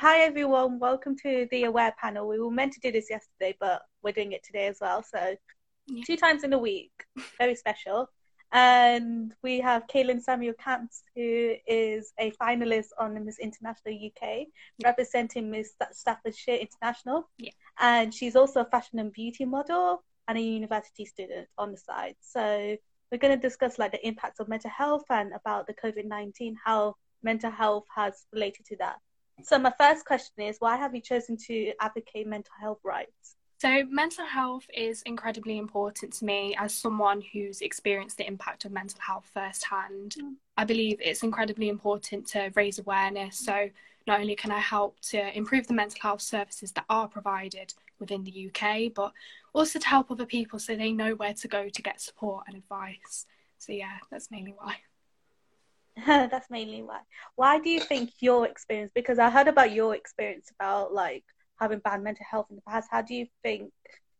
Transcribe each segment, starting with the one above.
hi everyone. Welcome to the Aware panel. We were meant to do this yesterday, but we're doing it today as well. So, yeah. two times in a week, very special. And we have Caitlin Samuel Camps, who is a finalist on the Miss International UK, representing Miss Staffordshire International. Yeah. And she's also a fashion and beauty model and a university student on the side. So we're going to discuss like the impacts of mental health and about the COVID nineteen, how mental health has related to that. So my first question is, why have you chosen to advocate mental health rights? So, mental health is incredibly important to me as someone who's experienced the impact of mental health firsthand. Mm. I believe it's incredibly important to raise awareness. So, not only can I help to improve the mental health services that are provided within the UK, but also to help other people so they know where to go to get support and advice. So, yeah, that's mainly why. that's mainly why. Why do you think your experience? Because I heard about your experience about like having bad mental health in the past. How do you think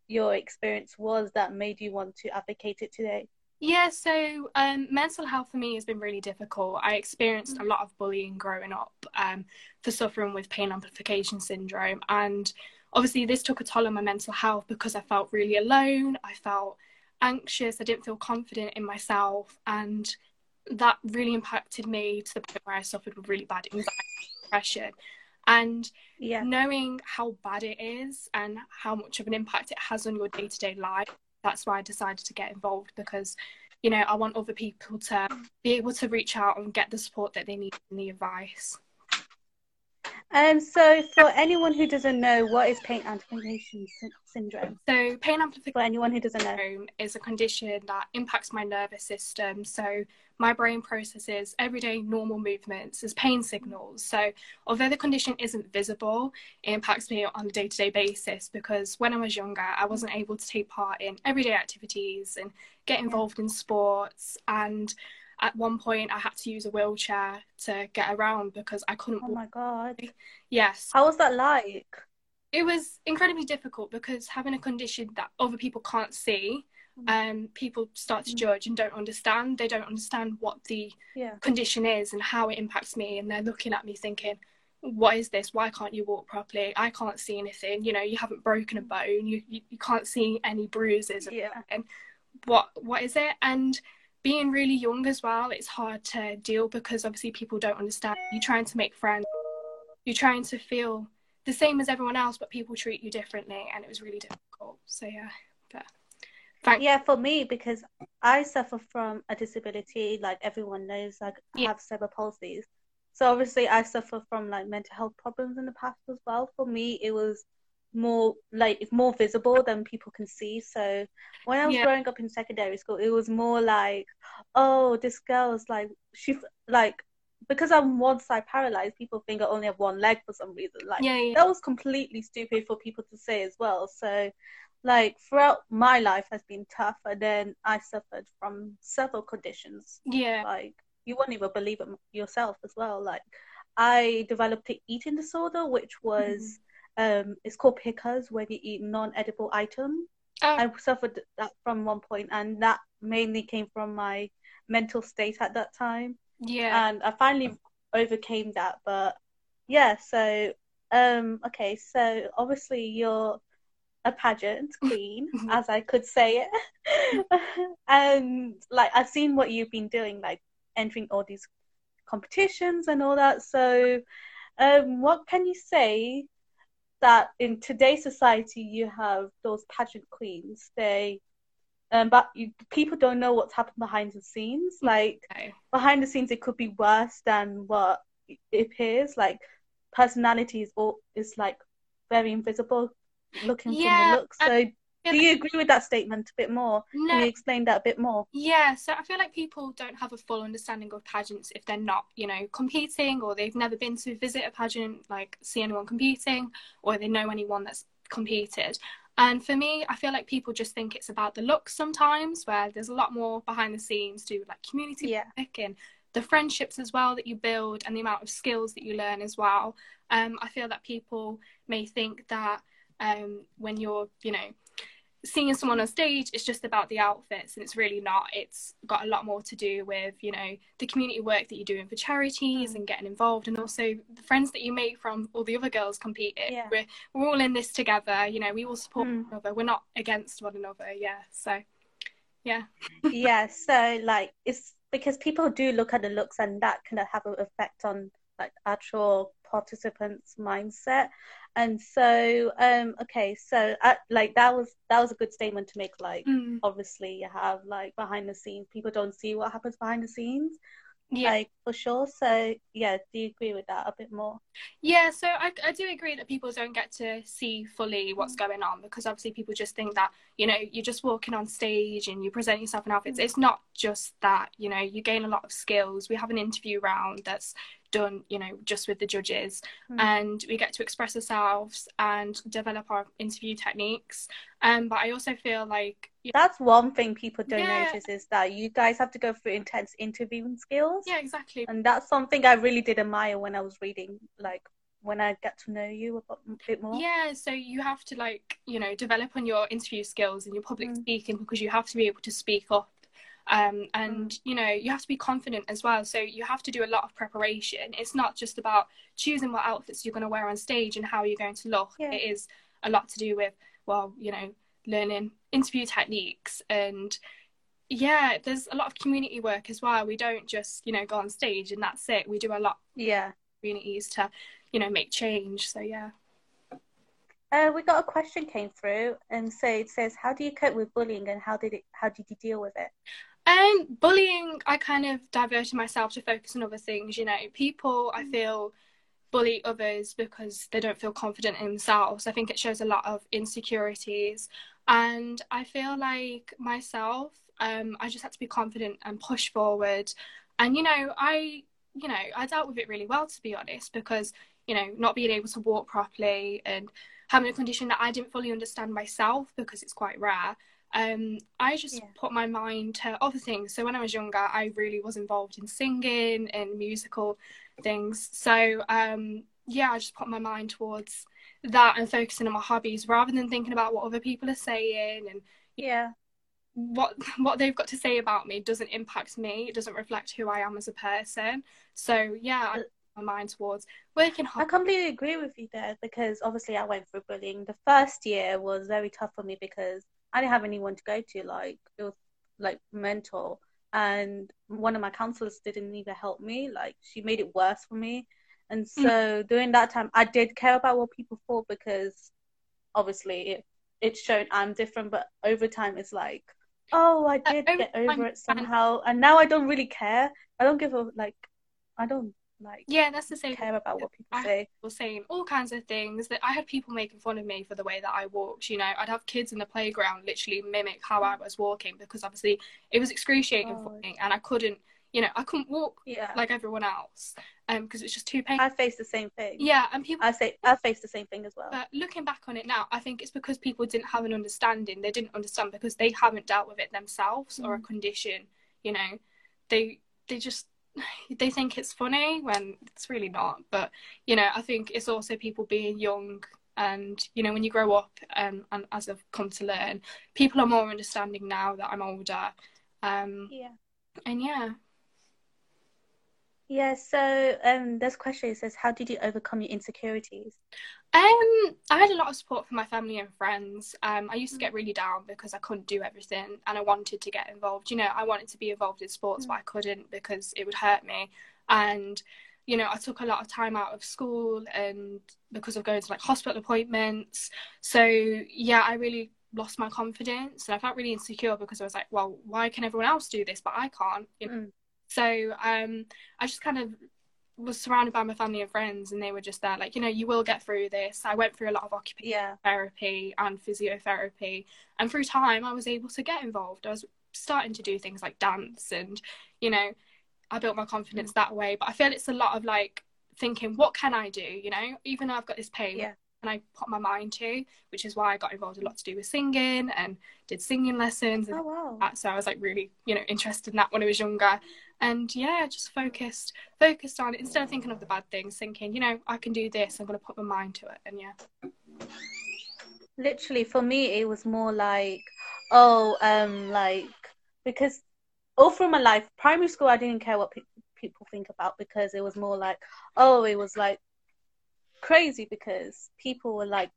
your experience was that made you want to advocate it today? Yeah, so um, mental health for me has been really difficult. I experienced a lot of bullying growing up um, for suffering with pain amplification syndrome. And obviously, this took a toll on my mental health because I felt really alone. I felt anxious. I didn't feel confident in myself. And that really impacted me to the point where I suffered with really bad anxiety depression. And yeah. knowing how bad it is and how much of an impact it has on your day to day life, that's why I decided to get involved because, you know, I want other people to be able to reach out and get the support that they need and the advice. Um, so, for anyone who doesn't know, what is pain amplification syndrome? So, pain amplification for anyone who doesn't know is a condition that impacts my nervous system. So, my brain processes everyday normal movements as pain signals. So, although the condition isn't visible, it impacts me on a day to day basis because when I was younger, I wasn't able to take part in everyday activities and get involved in sports and at one point I had to use a wheelchair to get around because I couldn't. Oh my god! Yes. How was that like? It was incredibly difficult because having a condition that other people can't see, mm. um, people start to mm. judge and don't understand. They don't understand what the yeah. condition is and how it impacts me, and they're looking at me thinking, "What is this? Why can't you walk properly? I can't see anything. You know, you haven't broken a bone. You you, you can't see any bruises. Yeah. And what what is it? And being really young as well, it's hard to deal because obviously people don't understand. You're trying to make friends, you're trying to feel the same as everyone else, but people treat you differently, and it was really difficult. So yeah, but thanks. Yeah, for me because I suffer from a disability, like everyone knows, like yeah. I have cerebral palsy. So obviously I suffer from like mental health problems in the past as well. For me, it was more like it's more visible than people can see. So when I was yeah. growing up in secondary school, it was more like, oh, this girl's like she like because I'm one side paralyzed, people think I only have one leg for some reason. Like yeah, yeah. that was completely stupid for people to say as well. So like throughout my life has been tough and then I suffered from several conditions. Yeah. Like you won't even believe it yourself as well. Like I developed an eating disorder which was mm-hmm um, it's called pickers, where you eat non-edible items. Oh. I suffered that from one point, and that mainly came from my mental state at that time. Yeah, and I finally overcame that. But yeah, so um, okay, so obviously you're a pageant queen, as I could say it, and like I've seen what you've been doing, like entering all these competitions and all that. So, um, what can you say that in today's society you have those pageant queens. They um, but you, people don't know what's happened behind the scenes. Like okay. behind the scenes, it could be worse than what it appears. Like personality is all is like very invisible, looking yeah, from the look. So do you agree with that statement a bit more? No. Can you explain that a bit more? Yeah, so I feel like people don't have a full understanding of pageants if they're not, you know, competing or they've never been to visit a pageant, like see anyone competing, or they know anyone that's competed. And for me, I feel like people just think it's about the looks sometimes, where there's a lot more behind the scenes to do with like community yeah. and the friendships as well that you build and the amount of skills that you learn as well. Um, I feel that people may think that um, when you're, you know, seeing someone on stage is just about the outfits and it's really not it's got a lot more to do with you know the community work that you're doing for charities mm. and getting involved and also the friends that you make from all the other girls competing yeah. we're, we're all in this together you know we all support mm. one another we're not against one another yeah so yeah yeah so like it's because people do look at the looks and that kind of have an effect on like actual participants mindset and so um okay so uh, like that was that was a good statement to make like mm. obviously you have like behind the scenes people don't see what happens behind the scenes yeah. like for sure so yeah do you agree with that a bit more yeah so I, I do agree that people don't get to see fully what's mm. going on because obviously people just think that you know you're just walking on stage and you present yourself in outfits mm. it's not just that you know you gain a lot of skills we have an interview round that's done you know just with the judges mm. and we get to express ourselves and develop our interview techniques um but i also feel like that's one thing people don't yeah. notice is that you guys have to go through intense interviewing skills yeah exactly and that's something i really did admire when i was reading like when I get to know you a bit more. Yeah, so you have to like, you know, develop on your interview skills and your public mm. speaking because you have to be able to speak up um, and mm. you know you have to be confident as well. So you have to do a lot of preparation. It's not just about choosing what outfits you're going to wear on stage and how you're going to look. Yeah. it is a lot to do with well you know learning interview techniques. And yeah there's a lot of community work as well. We don't just you know go on stage and that's it. We do a lot yeah. communities to you know make change. So yeah. Uh, we got a question came through and so it says how do you cope with bullying and how did it how did you deal with it um, bullying, I kind of diverted myself to focus on other things. You know, people I mm. feel bully others because they don't feel confident in themselves. I think it shows a lot of insecurities, and I feel like myself, um, I just had to be confident and push forward. And you know, I, you know, I dealt with it really well to be honest, because you know, not being able to walk properly and having a condition that I didn't fully understand myself because it's quite rare um, I just yeah. put my mind to other things. So when I was younger, I really was involved in singing and musical things. So um, yeah, I just put my mind towards that and focusing on my hobbies rather than thinking about what other people are saying and yeah what what they've got to say about me doesn't impact me it doesn't reflect who i am as a person so yeah I, put my mind towards working hard i completely agree with you there because obviously i went through bullying the first year was very tough for me because I didn't have anyone to go to. Like it was like mental, and one of my counselors didn't even help me. Like she made it worse for me. And mm. so mm. during that time, I did care about what people thought because obviously it it's shown I'm different. But over time, it's like, oh, I did uh, get over it somehow, and now I don't really care. I don't give a like. I don't like yeah that's the same care about what people I say people saying all kinds of things that i had people making fun of me for the way that i walked you know i'd have kids in the playground literally mimic how i was walking because obviously it was excruciating oh. for me and i couldn't you know i couldn't walk yeah. like everyone else um because it's just too painful i face the same thing yeah and people i say i face the same thing as well but looking back on it now i think it's because people didn't have an understanding they didn't understand because they haven't dealt with it themselves mm. or a mm. condition you know they they just they think it's funny when it's really not. But you know, I think it's also people being young and you know when you grow up um, and as I've come to learn, people are more understanding now that I'm older. Um, yeah. And yeah. Yeah, so um, this question says, how did you overcome your insecurities? Um, I had a lot of support from my family and friends. Um, I used to get really down because I couldn't do everything, and I wanted to get involved. You know, I wanted to be involved in sports, but I couldn't because it would hurt me. And you know, I took a lot of time out of school, and because of going to like hospital appointments. So yeah, I really lost my confidence, and I felt really insecure because I was like, well, why can everyone else do this, but I can't? You know? mm. So um, I just kind of was surrounded by my family and friends, and they were just there, like, you know, you will get through this. I went through a lot of occupational yeah. therapy and physiotherapy, and through time, I was able to get involved. I was starting to do things like dance, and you know, I built my confidence mm. that way. But I feel it's a lot of like thinking, what can I do? You know, even though I've got this pain, yeah. And I put my mind to, which is why I got involved a lot to do with singing and did singing lessons. And oh, wow. So I was like really, you know, interested in that when I was younger and yeah just focused focused on it instead of thinking of the bad things thinking you know i can do this i'm going to put my mind to it and yeah literally for me it was more like oh um like because all through my life primary school i didn't care what pe- people think about because it was more like oh it was like crazy because people were like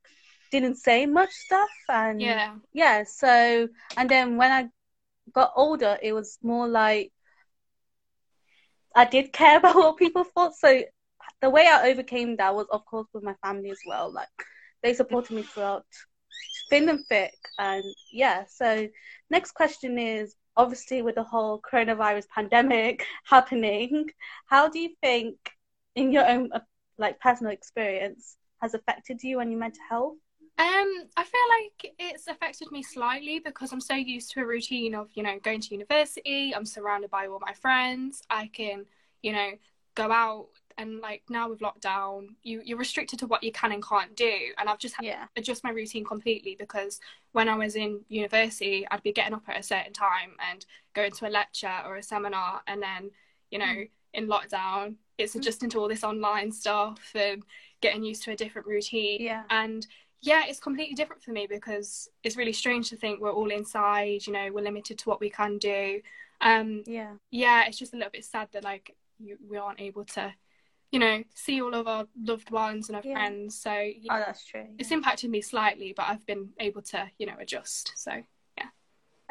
didn't say much stuff and Yeah. yeah so and then when i got older it was more like i did care about what people thought. So the way i overcame that was of course with my family as well. Like they supported me throughout. Thin and thick and yeah so next question is obviously with the whole coronavirus pandemic happening how do you think in your own like personal experience has affected you and your mental health Um, I feel like it's affected me slightly because I'm so used to a routine of, you know, going to university, I'm surrounded by all my friends, I can, you know, go out and like now with lockdown, you, you're restricted to what you can and can't do. And I've just had yeah to adjust my routine completely because when I was in university, I'd be getting up at a certain time and going to a lecture or a seminar and then, you know, Mm. In lockdown, it's adjusting to all this online stuff and getting used to a different routine. yeah And yeah, it's completely different for me because it's really strange to think we're all inside, you know, we're limited to what we can do. Um, yeah yeah, it's just a little bit sad that like you, we aren't able to, you know, see all of our loved ones and our Yeah. friends. So yeah, oh that's true it's impacted me slightly, but I've been able to, you know, adjust. So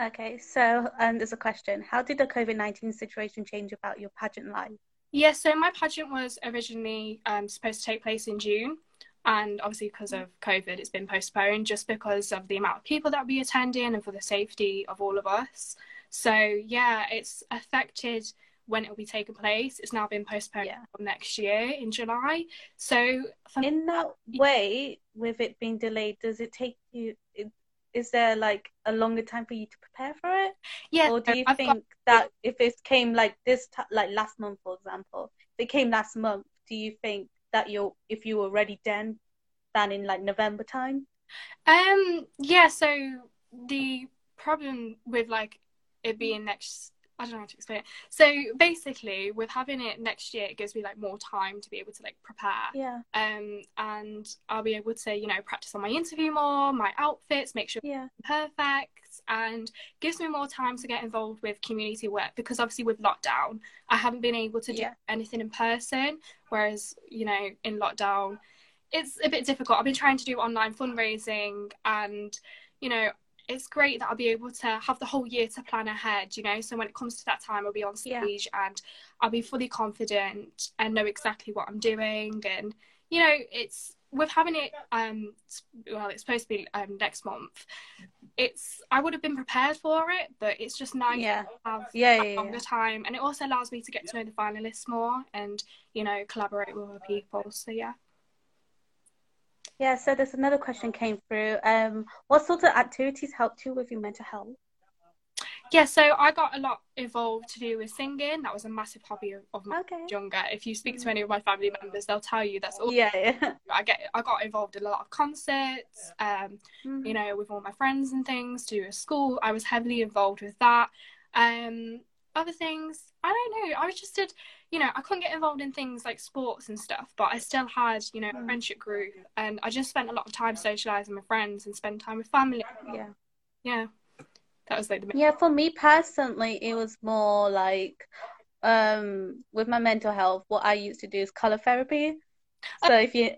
okay so um there's a question how did the covid-19 situation change about your pageant life yeah, so my pageant was originally um, supposed to take place in June. And obviously, because of COVID, it's been postponed just because of the amount of people that will be attending and for the safety of all of us. So, yeah, it's affected when it will be taking place. It's now been postponed Yeah. for next year in July. So, in that way with it being delayed does it take you is there like a longer time for you to prepare for it? Yeah, or do you I've think got, that if it came like this t- like last month for example if it came last month do you think that you're if you were ready then than in like november time? Um, yeah, so the problem with like it being next I don't know how to explain it. So basically, with having it next year, it gives me like more time to be able to like prepare. yeah um, and I'll be able to, you know, practice on my interview more, my outfits, make sure yeah perfect, and gives me more time to get involved with community work because obviously with lockdown, I haven't been able to do Yeah. anything in person, whereas you know in lockdown, it's a bit difficult. I've been trying to do online fundraising, and you know. It's great that I'll be able to have the whole year to plan ahead, you know. So when it comes to that time, I'll be on Yeah. stage and I'll be fully confident and know exactly what I'm doing. And you know, it's with having it. Um, well, it's supposed to be um next month. It's I would have been prepared for it, but it's just nice yeah to have yeah yeah, longer yeah. time, and it also allows me to get to know the finalists more and you know collaborate with other people. So yeah. Yeah so there's another question came through um what sort of activities helped you with your mental health Yeah, so I got a lot involved to do with singing. That was a massive hobby of, of okay when I was younger. If you speak to any of my family members, they'll tell you that's all. yeah yeah I get. I got involved in a lot of concerts. Um, Mhm. you know, with all my friends and things to do with school. I was heavily involved with that. Um, other things, I don't know. I was just did, you know, I couldn't get involved in things like sports and stuff, but I still had, you know, a Mm. friendship group, and I just spent a lot of time socializing with friends and spend time with family. yeah Yeah, that was like the Yeah, for me personally, it was more like um with my mental health, what I used to do is color therapy. So if you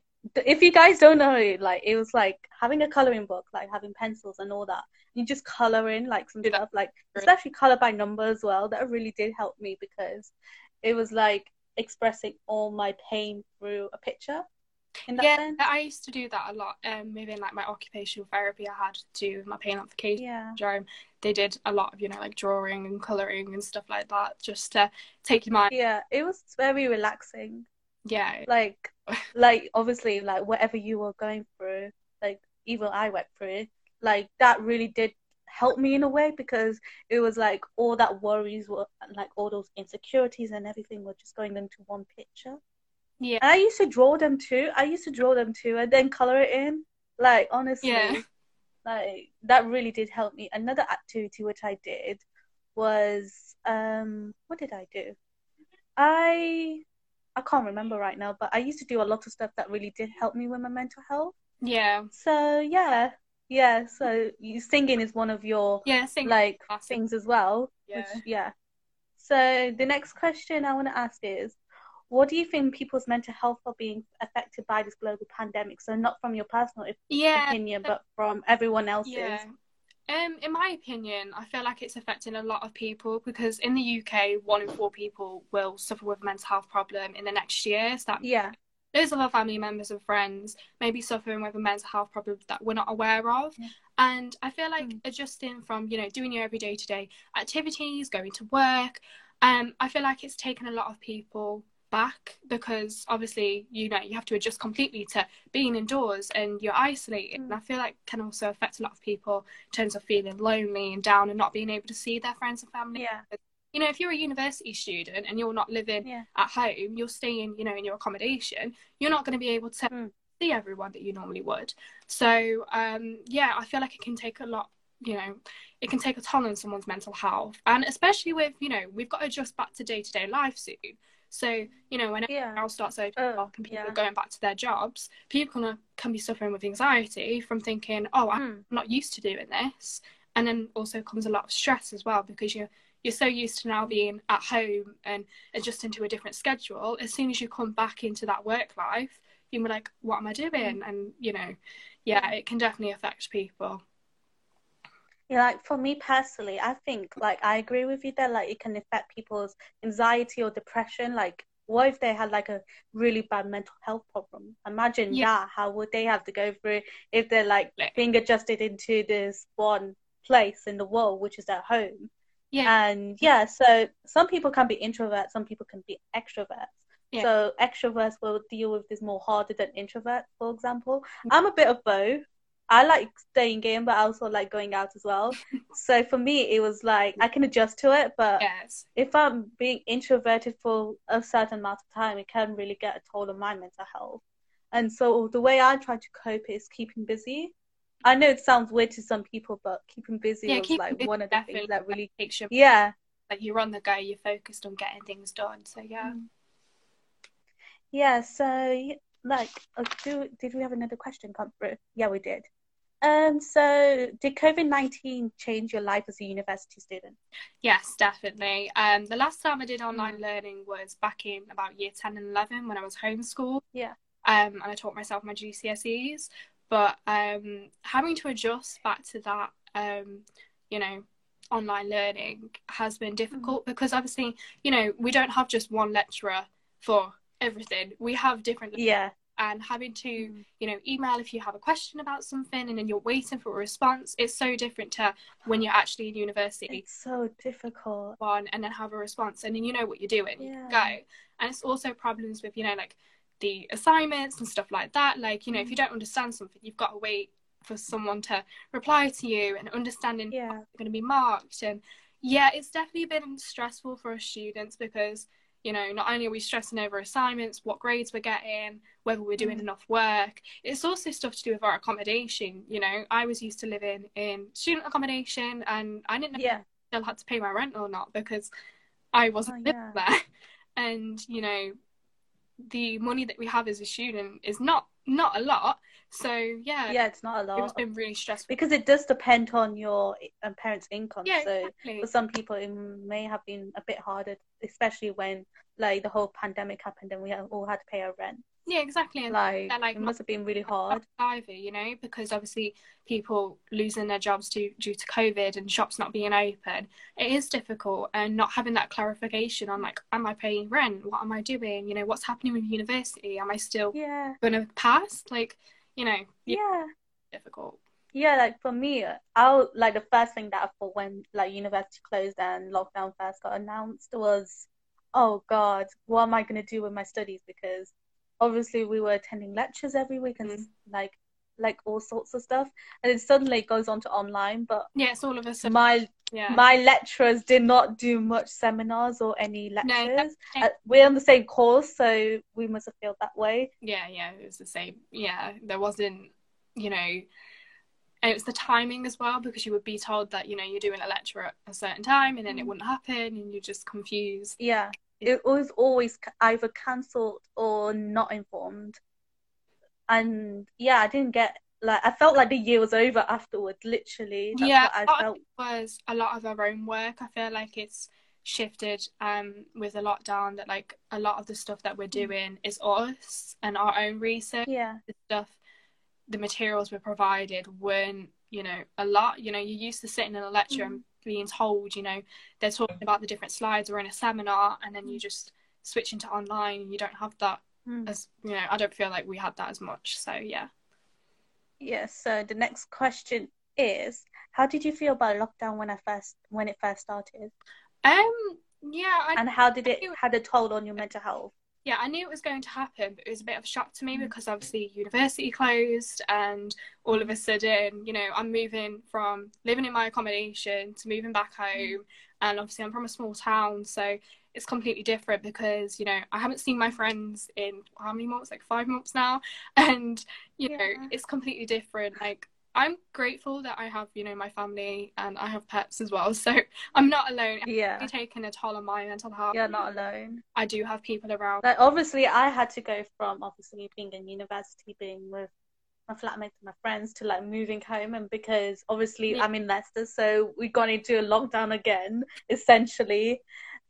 if you guys don't know like it was like having a coloring book, like having pencils and all that. You just color in like some that. stuff, like especially color by number as well. That really did help me because it was like expressing all my pain through a picture. In that yeah, sense. I used to do that a lot. Um, within like my occupational therapy, I had to do my pain amplification Yeah. syndrome. They did a lot of you know like drawing and coloring and stuff like that, just to take your mind. Yeah, it was very relaxing. Yeah, like like obviously like whatever you were going through like even i went through like that really did help me in a way because it was like all that worries were like all those insecurities and everything were just going into one picture. Yeah. and i used to draw them too. I used to draw them too and then color it in. Like honestly Yeah. like that really did help me. Another activity which i did was um what did i do? I i can't remember right now but i used to do a lot of stuff that really did help me with my mental health. Yeah, so yeah Yeah, so you, singing is one of your yeah sing like classic. things as well. Yeah. Which yeah. So the next question I want to ask is, what do you think people's mental health are being affected by this global pandemic? So not from your personal yeah opinion, but from everyone else's. Yeah. Um, in my opinion, I feel like it's affecting a lot of people because in the UK, one in four people will suffer with a mental health problem in the next year. So that Yeah. Those of our family members and friends may be suffering with a mental health problem that we're not aware of. Yeah. And I feel like Mm. adjusting from, you know, doing your everyday to day activities, going to work, um, I feel like it's taken a lot of people back because obviously, you know, you have to adjust completely to being indoors and you're isolated. Mm. And I feel like can also affect a lot of people in terms of feeling lonely and down and not being able to see their friends and family. Yeah. You know, if you're a university student and you're not living Yeah. at home, you're staying, you know, in your accommodation, you're not going to be able to Mm. see everyone that you normally would. So, um, yeah, I feel like it can take a lot, you know, it can take a toll on someone's mental health. And especially with, you know, we've got to adjust back to day to day life soon. So, you know, when Yeah. now starts opening Oh, up and people yeah. are going back to their jobs, people can, can be suffering with anxiety from thinking, oh, I'm Mm. not used to doing this. And then also comes a lot of stress as well because you're you're so used to now being at home and adjusting to a different schedule. As soon as you come back into that work life, you're like, what am I doing? Mm. And you know, yeah, it can definitely affect people. Yeah, like for me personally, I think like I agree with you that like it can affect people's anxiety or depression. Like, what if they had like a really bad mental health problem? Imagine Yeah. that. How would they have to go through if they're like Like- being adjusted into this one place in the world, which is at home? Yeah, And yeah, so some people can be introverts, some people can be extroverts. Yeah. So extroverts will deal with this more harder than introverts, for example. Mm. I'm a bit of both. I like staying in, but I also like going out as well. so for me, it was like I can adjust to it, but yes, if I'm being introverted for a certain amount of time, it can really get a toll on my mental health. And so the way I try to cope is keeping busy. I know it sounds weird to some people, but keeping busy Yeah, was like one of the things that really, makes you yeah, like you're on the go, you're focused on getting things done. So yeah, Mm. Yeah, so like, uh, do did we have another question come through? Yeah, we did. Um, so did COVID nineteen change your life as a university student? yes, definitely. Um, the last time I did online Mm. learning was back in about year ten and eleven when I was homeschooled. Yeah. um, and I taught myself my GCSEs. But um, having to adjust back to that, um, you know, online learning has been difficult because obviously, you know, we don't have just one lecturer for everything. We have different, Yeah, and having to, Mm. you know, email if you have a question about something and then you're waiting for a response. It's so different to when you're actually in university it's so difficult. one and then have a response and then you know what you're doing Yeah. go and it's also problems with you know like the assignments and stuff like that like you know if you don't understand something you've got to wait for someone to reply to you and understanding how Yeah, it's going to be marked and yeah it's definitely been stressful for us students because you know not only are we stressing over assignments what grades we're getting whether we're doing Mm. enough work it's also stuff to do with our accommodation you know i was used to living in student accommodation and i didn't know yeah, still had to pay my rent or not because I wasn't Oh, living yeah. there. And you know, the money that we have as a student is not not a lot. So yeah, yeah. It's not a lot. it has been really stressful. because it does depend on your um, parents' income. Yeah, So exactly. for some people, it may have been a bit harder, especially when like the whole pandemic happened and we all had to pay our rent. Yeah, exactly. And Like, like it must have been really hard. either, you know, because obviously people losing their jobs due due to COVID and shops not being open, it is difficult and not having that clarification on like, am I paying rent? What am I doing? You know, what's happening with university? Am I still Yeah, gonna pass? Like, you know, yeah, yeah. difficult. Yeah, like for me, I like the first thing that I thought when like university closed and lockdown first got announced was, oh God, what am I gonna do with my studies? Because obviously we were attending lectures every week and Mm. like like all sorts of stuff, and then suddenly it goes on to online. But Yeah, it's all of us. my Yeah. my lecturers did not do much seminars or any lectures. okay. Uh, we're on the same course, so we must have felt that way. yeah, yeah, it was the same. Yeah, there wasn't, you know, and it was the timing as well because you would be told that you know you're doing a lecture at a certain time and then it Mm. wouldn't happen and you're just confused. Yeah, it was always either cancelled or not informed. And yeah, I didn't get like I felt like the year was over afterwards. Literally, That's yeah, what I felt. was a lot of our own work. I feel like it's shifted um with the lockdown that like a lot of the stuff that we're Mm. doing is us and our own research Yeah, the stuff the materials were provided weren't you know a lot you know you're used to sitting in a lecture and being told you know they're talking about the different slides or in a seminar and then you just switch into online and you don't have that Mm. as you know i don't feel like we had that as much so yeah yeah. So the next question is, how did you feel about lockdown when I first when it first started, um yeah I and how did it knew- had a toll on your mental health? Yeah, I knew it was going to happen, but it was a bit of a shock to me Mm. because obviously university closed, and all of a sudden, you know, I'm moving from living in my accommodation to moving back home, and obviously I'm from a small town, so it's completely different because you know I haven't seen my friends in how many months, like five months now, and you know it's completely different. Like I'm grateful that I have you know my family and I have pets as well, so I'm not alone. It's Yeah, really taken a toll on my mental health. you're not alone. I do have people around. Like obviously, I had to go from obviously being in university, being with my flatmates and my friends, to like moving home, and because obviously Yeah. I'm in Leicester, so we got into a lockdown again, essentially.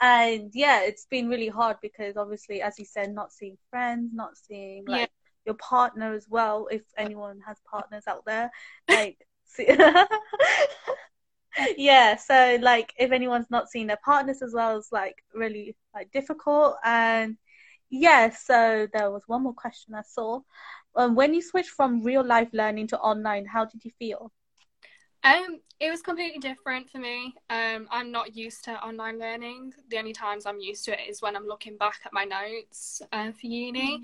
And yeah, it's been really hard because obviously, as you said, not seeing friends, not seeing like your partner as well, if anyone has partners out there, like. see- yeah so like if anyone's not seeing their partners as well it's like really like difficult and yeah so there was one more question i saw um, when you switched from real life learning to online how did you feel Um, it was completely different for me. Um, I'm not used to online learning. The only times I'm used to it is when I'm looking back at my notes uh, for uni,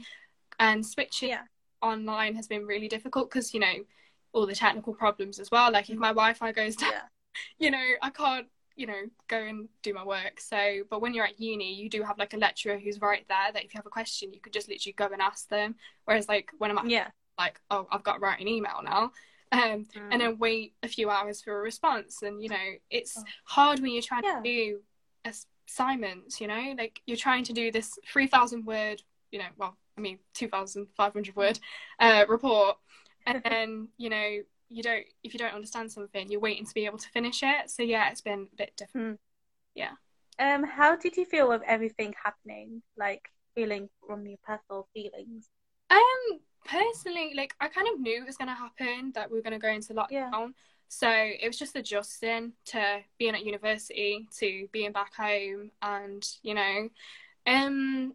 and switching yeah online has been really difficult because you know all the technical problems as well. Like if my Wi-Fi goes down, yeah you know I can't you know go and do my work. So, but when you're at uni, you do have like a lecturer who's right there that if you have a question, you could just literally go and ask them. Whereas like when I'm at yeah like, oh, I've got to write an email now. Um, Mm. and then wait a few hours for a response. And, you know, it's Oh. hard when you're trying Yeah. to do assignments, you know, like you're trying to do this 3,000 word, you know, well, I mean, 2,500 word uh, report. And then, you know, you don't, if you don't understand something, you're waiting to be able to finish it. So, yeah, it's been a bit different. Yeah. Um how did you feel with everything happening like feeling from your personal feelings Um, personally, like I kind of knew it was going to happen that we were going to go into lockdown. Yeah. So it was just adjusting to being at university, to being back home, and you know, um,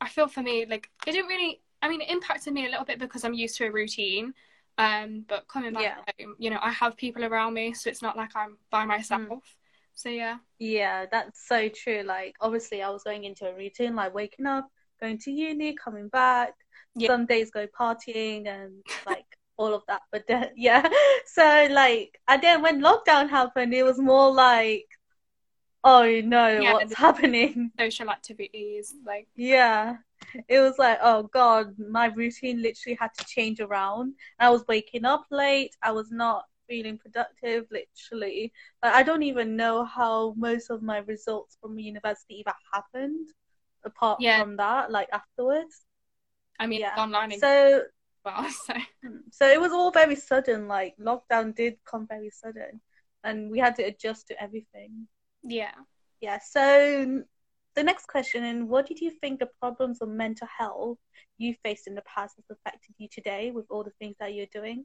I feel for me like it didn't really. I mean, it impacted me a little bit because I'm used to a routine. Um, but coming back Yeah. home, you know, I have people around me, so it's not like I'm by myself. Mm. So yeah, Yeah, that's so true. Like, obviously, I was going into a routine, like waking up, going to uni, coming back. Yeah. Some days go partying and like all of that. But then, yeah, so like, and then when lockdown happened, it was more like, oh no, Yeah, what's happening? social activities, like Yeah, it was like, oh God, my routine literally had to change around. I was waking up late. I was not feeling productive, literally. Like, I don't even know how most of my results from university even happened, apart Yeah. from that, like afterwards. I mean, Yeah. online So, well. So hmm. so it was all very sudden. Like lockdown did come very sudden, and we had to adjust to everything. Yeah. Yeah, so the next question, and what did you think the problems of mental health you faced in the past has affected you today with all the things that you're doing?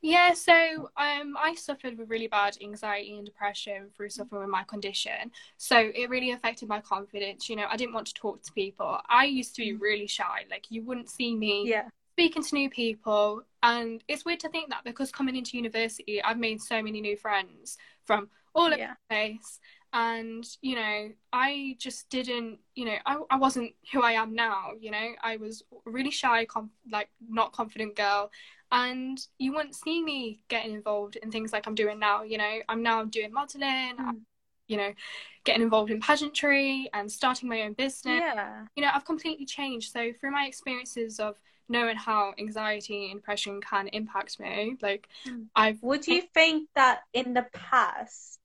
Yeah, so um, I suffered with really bad anxiety and depression through suffering with my condition. So it really affected my confidence. You know, I didn't want to talk to people. I used to be really shy. Like you wouldn't see me Yeah, speaking to new people. And it's weird to think that because coming into university, I've made so many new friends from all over yeah, the place. And, you know, I just didn't, you know, I, I wasn't who I am now, you know, I was really shy, com- like not confident girl. And you wouldn't see me getting involved in things like I'm doing now, you know, I'm now doing modeling, Mm. You know, getting involved in pageantry and starting my own business yeah, you know, I've completely changed. So through my experiences of knowing how anxiety and depression can impact me, like Mm. I've Would you think that in the past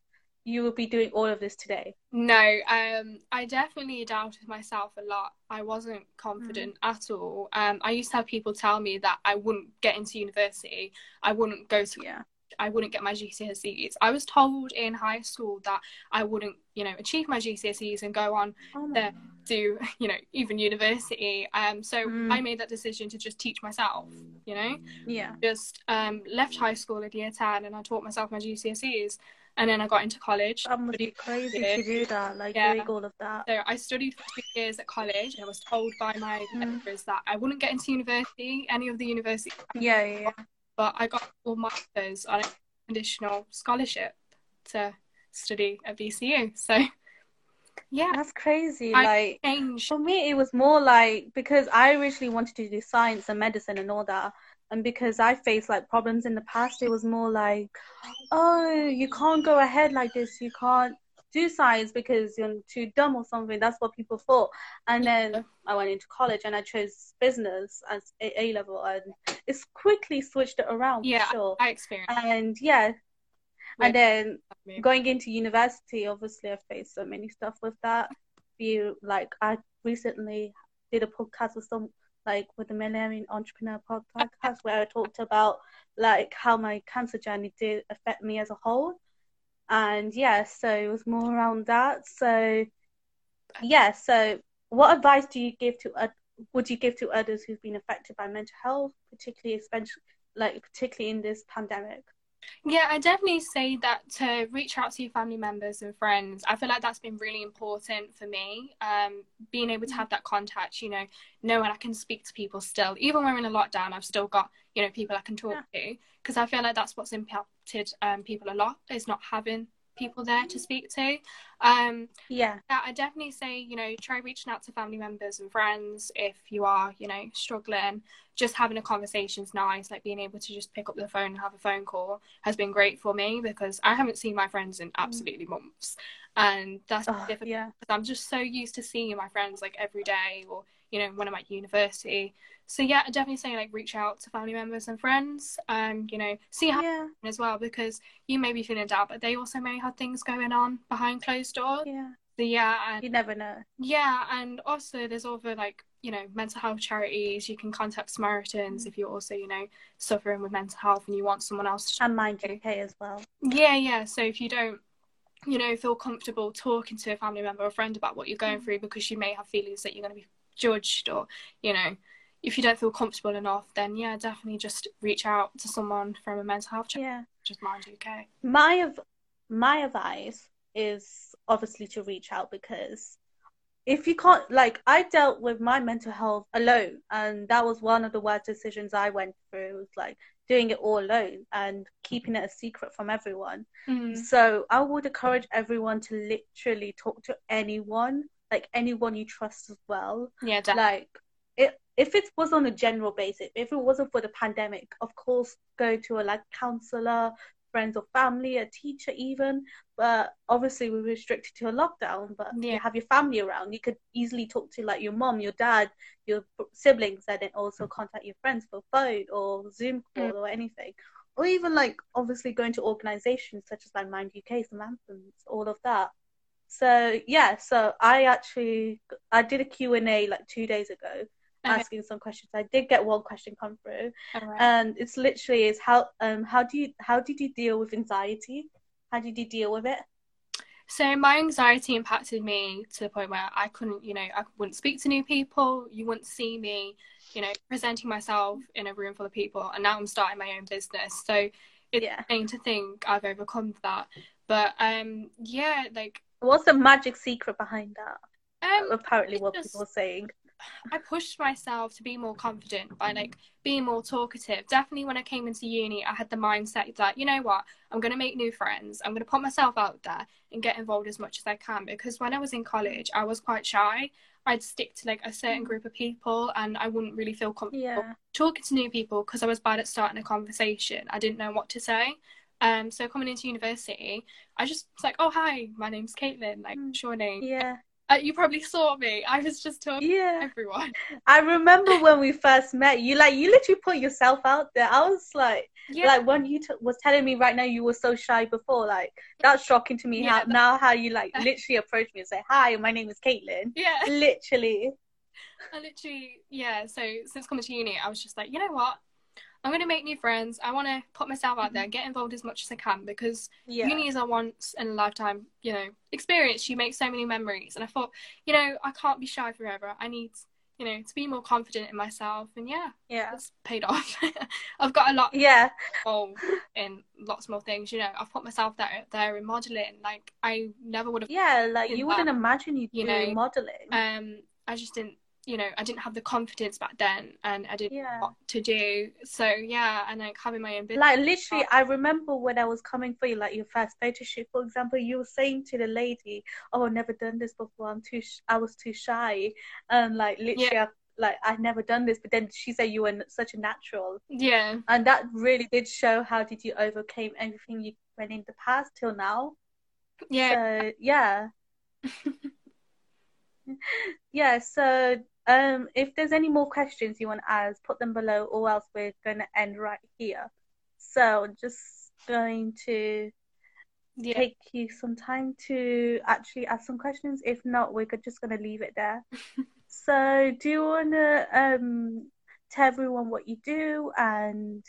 you would be doing all of this today? No, um, I definitely doubted myself a lot. I wasn't confident mm. at all. Um, I used to have people tell me that I wouldn't get into university, I wouldn't go to yeah. I wouldn't get my GCSEs. I was told in high school that I wouldn't, you know, achieve my GCSEs and go on oh to do, you know, even university. Um, so mm. I made that decision to just teach myself, you know, yeah, just um left high school at year ten and I taught myself my GCSEs and then I got into college. That must be crazy to do that, like yeah. doing all of that. So I studied for two years at college, I was told by my mm. lecturers that I wouldn't get into university, any of the universities. Yeah, yeah. But I got all masters on a conditional scholarship to study at BCU. So yeah, that's crazy. I like changed. for me, it was more like because I originally wanted to do science and medicine and all that and because I faced like problems in the past, it was more like, oh, you can't go ahead like this. You can't do science because you're too dumb or something. That's what people thought. And then I went into college and I chose business as A, A level, and it's quickly switched it around. Yeah, sure. I experienced. And yeah, and then going into university, obviously I faced so many stuff with that. You like I recently did a podcast with some like with the Millennium Entrepreneur podcast where I talked about like how my cancer journey did affect me as a whole. And yeah, so it was more around that. So yeah, so what advice do you give to uh, would you give to others who've been affected by mental health, particularly especially like particularly in this pandemic? Yeah, I definitely say that to reach out to your family members and friends. I feel like that's been really important for me. Um, being able to have that contact, you know, knowing I can speak to people still, even when we're in a lockdown, I've still got, you know, people I can talk yeah. to. Because I feel like that's what's impacted um, people a lot is not having people there to speak to. Um, yeah. I definitely say, you know, try reaching out to family members and friends if you are, you know, struggling. Just having a conversation is nice. Like being able to just pick up the phone and have a phone call has been great for me because I haven't seen my friends in absolutely months. And that's oh, difficult yeah. I'm just so used to seeing my friends like every day or, you know, when I'm at university so yeah, definitely say like reach out to family members and friends. Um, you know, see how yeah. as well because you may be feeling down, but they also may have things going on behind closed doors. Yeah. So yeah, and you never know. Yeah, and also there's other like you know mental health charities. You can contact Samaritans mm. if you're also you know suffering with mental health and you want someone else to. And Mind UK as well. Yeah, yeah. So if you don't you know feel comfortable talking to a family member or friend about what you're going mm. through because you may have feelings that you're going to be judged or you know if you don't feel comfortable enough, then yeah, definitely just reach out to someone from a mental health check. Yeah. Just Mind UK. My of my advice is obviously to reach out because if you can't like I dealt with my mental health alone and that was one of the worst decisions I went through it was like doing it all alone and keeping it a secret from everyone. Mm. So I would encourage everyone to literally talk to anyone, like anyone you trust as well. Yeah, definitely. Like it if it was on a general basis, if it wasn't for the pandemic, of course, go to a like counselor, friends or family, a teacher even. But obviously, we're restricted to a lockdown. But yeah. you have your family around, you could easily talk to like your mom, your dad, your siblings, and then also contact your friends for phone or Zoom call mm. or anything. Or even like obviously going to organizations such as like Mind UK, Samaritans, all of that. So yeah, so I actually I did a Q and A like two days ago. Asking some questions. I did get one question come through, right. and it's literally is how um how do you how did you deal with anxiety? How did you deal with it? So my anxiety impacted me to the point where I couldn't, you know, I wouldn't speak to new people. You wouldn't see me, you know, presenting myself in a room full of people. And now I'm starting my own business, so it's yeah. insane to think I've overcome that. But um, yeah, like, what's the magic secret behind that? Um, apparently, what just, people are saying. I pushed myself to be more confident by like being more talkative. Definitely when I came into uni, I had the mindset that, you know what, I'm going to make new friends. I'm going to put myself out there and get involved as much as I can. Because when I was in college, I was quite shy. I'd stick to like a certain group of people and I wouldn't really feel comfortable yeah. talking to new people because I was bad at starting a conversation. I didn't know what to say. Um, so coming into university, I just was like, oh hi, my name's Caitlin, like mm. name. Yeah Uh, you probably saw me. I was just talking Yeah. to everyone. I remember when we first met. You like you literally put yourself out there. I was like, Yeah. like when you t- was telling me right now you were so shy before. Like that's shocking to me. Yeah, how that- now how you like literally approach me and say, "Hi, my name is Caitlin." yeah. Literally. I literally, yeah. So since coming to uni, I was just like, you know what? I'm going to make new friends. I want to put myself out there, get involved as much as I can because Yeah. uni is a once in a lifetime, you know, experience. You make so many memories. And I thought, you know, I can't be shy forever. I need, you know, to be more confident in myself. And yeah, Yeah. it's paid off. I've got a lot Yeah. involved in lots more things. You know, I've put myself there, there in modelling. Like, I never would have, Yeah. Like you wouldn't imagine you, You doing know, modeling. um, I just didn't, you know, I didn't have the confidence back then and I didn't know what to do. So yeah, and like having my own business. Like literally, I remember when I was coming for you, like your first photo shoot, for example, you were saying to the lady, "Oh, I've never done this before. I'm too, sh- I was too shy," and like literally, I, like I've never done this. But then she said you were such a natural, Yeah. and that really did show how did you overcame everything you went in the past till now. Yeah. So yeah, yeah. So um, if there's any more questions you want to ask, put them below, or else we're gonna end right here. So just going to yeah. take you some time to actually ask some questions. If not, we're just gonna leave it there. so do you wanna um tell everyone what you do and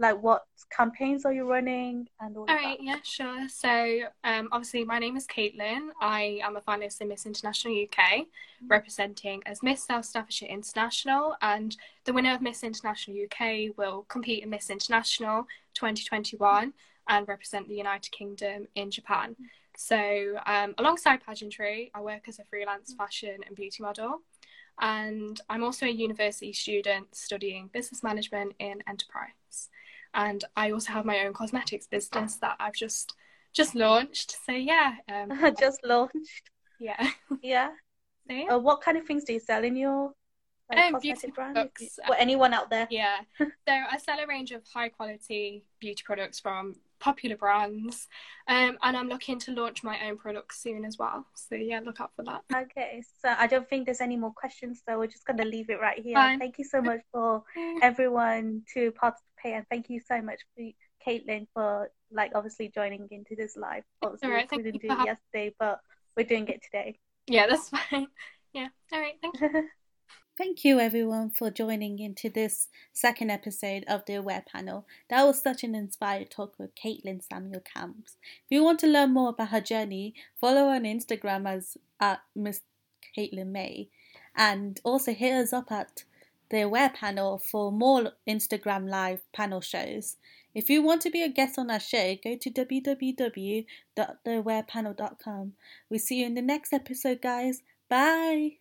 like what campaigns are you running and all, All right, that? yeah, sure. So, um, obviously, my name is Caitlin. I am a finalist in Miss International UK, representing as Miss South Staffordshire International, and the winner of Miss International UK will compete in Miss International 2021 and represent the United Kingdom in Japan. So, um, alongside pageantry, I work as a freelance fashion and beauty model, and I'm also a university student studying business management in enterprise and I also have my own cosmetics business that I've just just launched. So yeah, um, just launched. yeah. Yeah. So, yeah. Uh, what kind of things do you sell in your like, Um, beauty brand? products. For anyone out there? yeah. So I sell a range of high quality beauty products from popular brands, um, and I'm looking to launch my own products soon as well. So yeah, look out for that. Okay, so I don't think there's any more questions, so we're just gonna leave it right here. Fine. Thank you so much for everyone to participate, and thank you so much for Caitlin for like obviously joining into this live. Obviously, Alright, we thank couldn't do it having- yesterday, but we're doing it today. Yeah, that's fine. Yeah. All right. Thank you. Thank you, everyone, for joining into this second episode of the Aware Panel. That was such an inspired talk with Caitlin Samuel Camps. If you want to learn more about her journey, follow her on Instagram as at Miss Caitlin May, and also hit us up at the Aware Panel for more Instagram live panel shows. If you want to be a guest on our show, go to www.theawarepanel.com. We'll see you in the next episode, guys. Bye.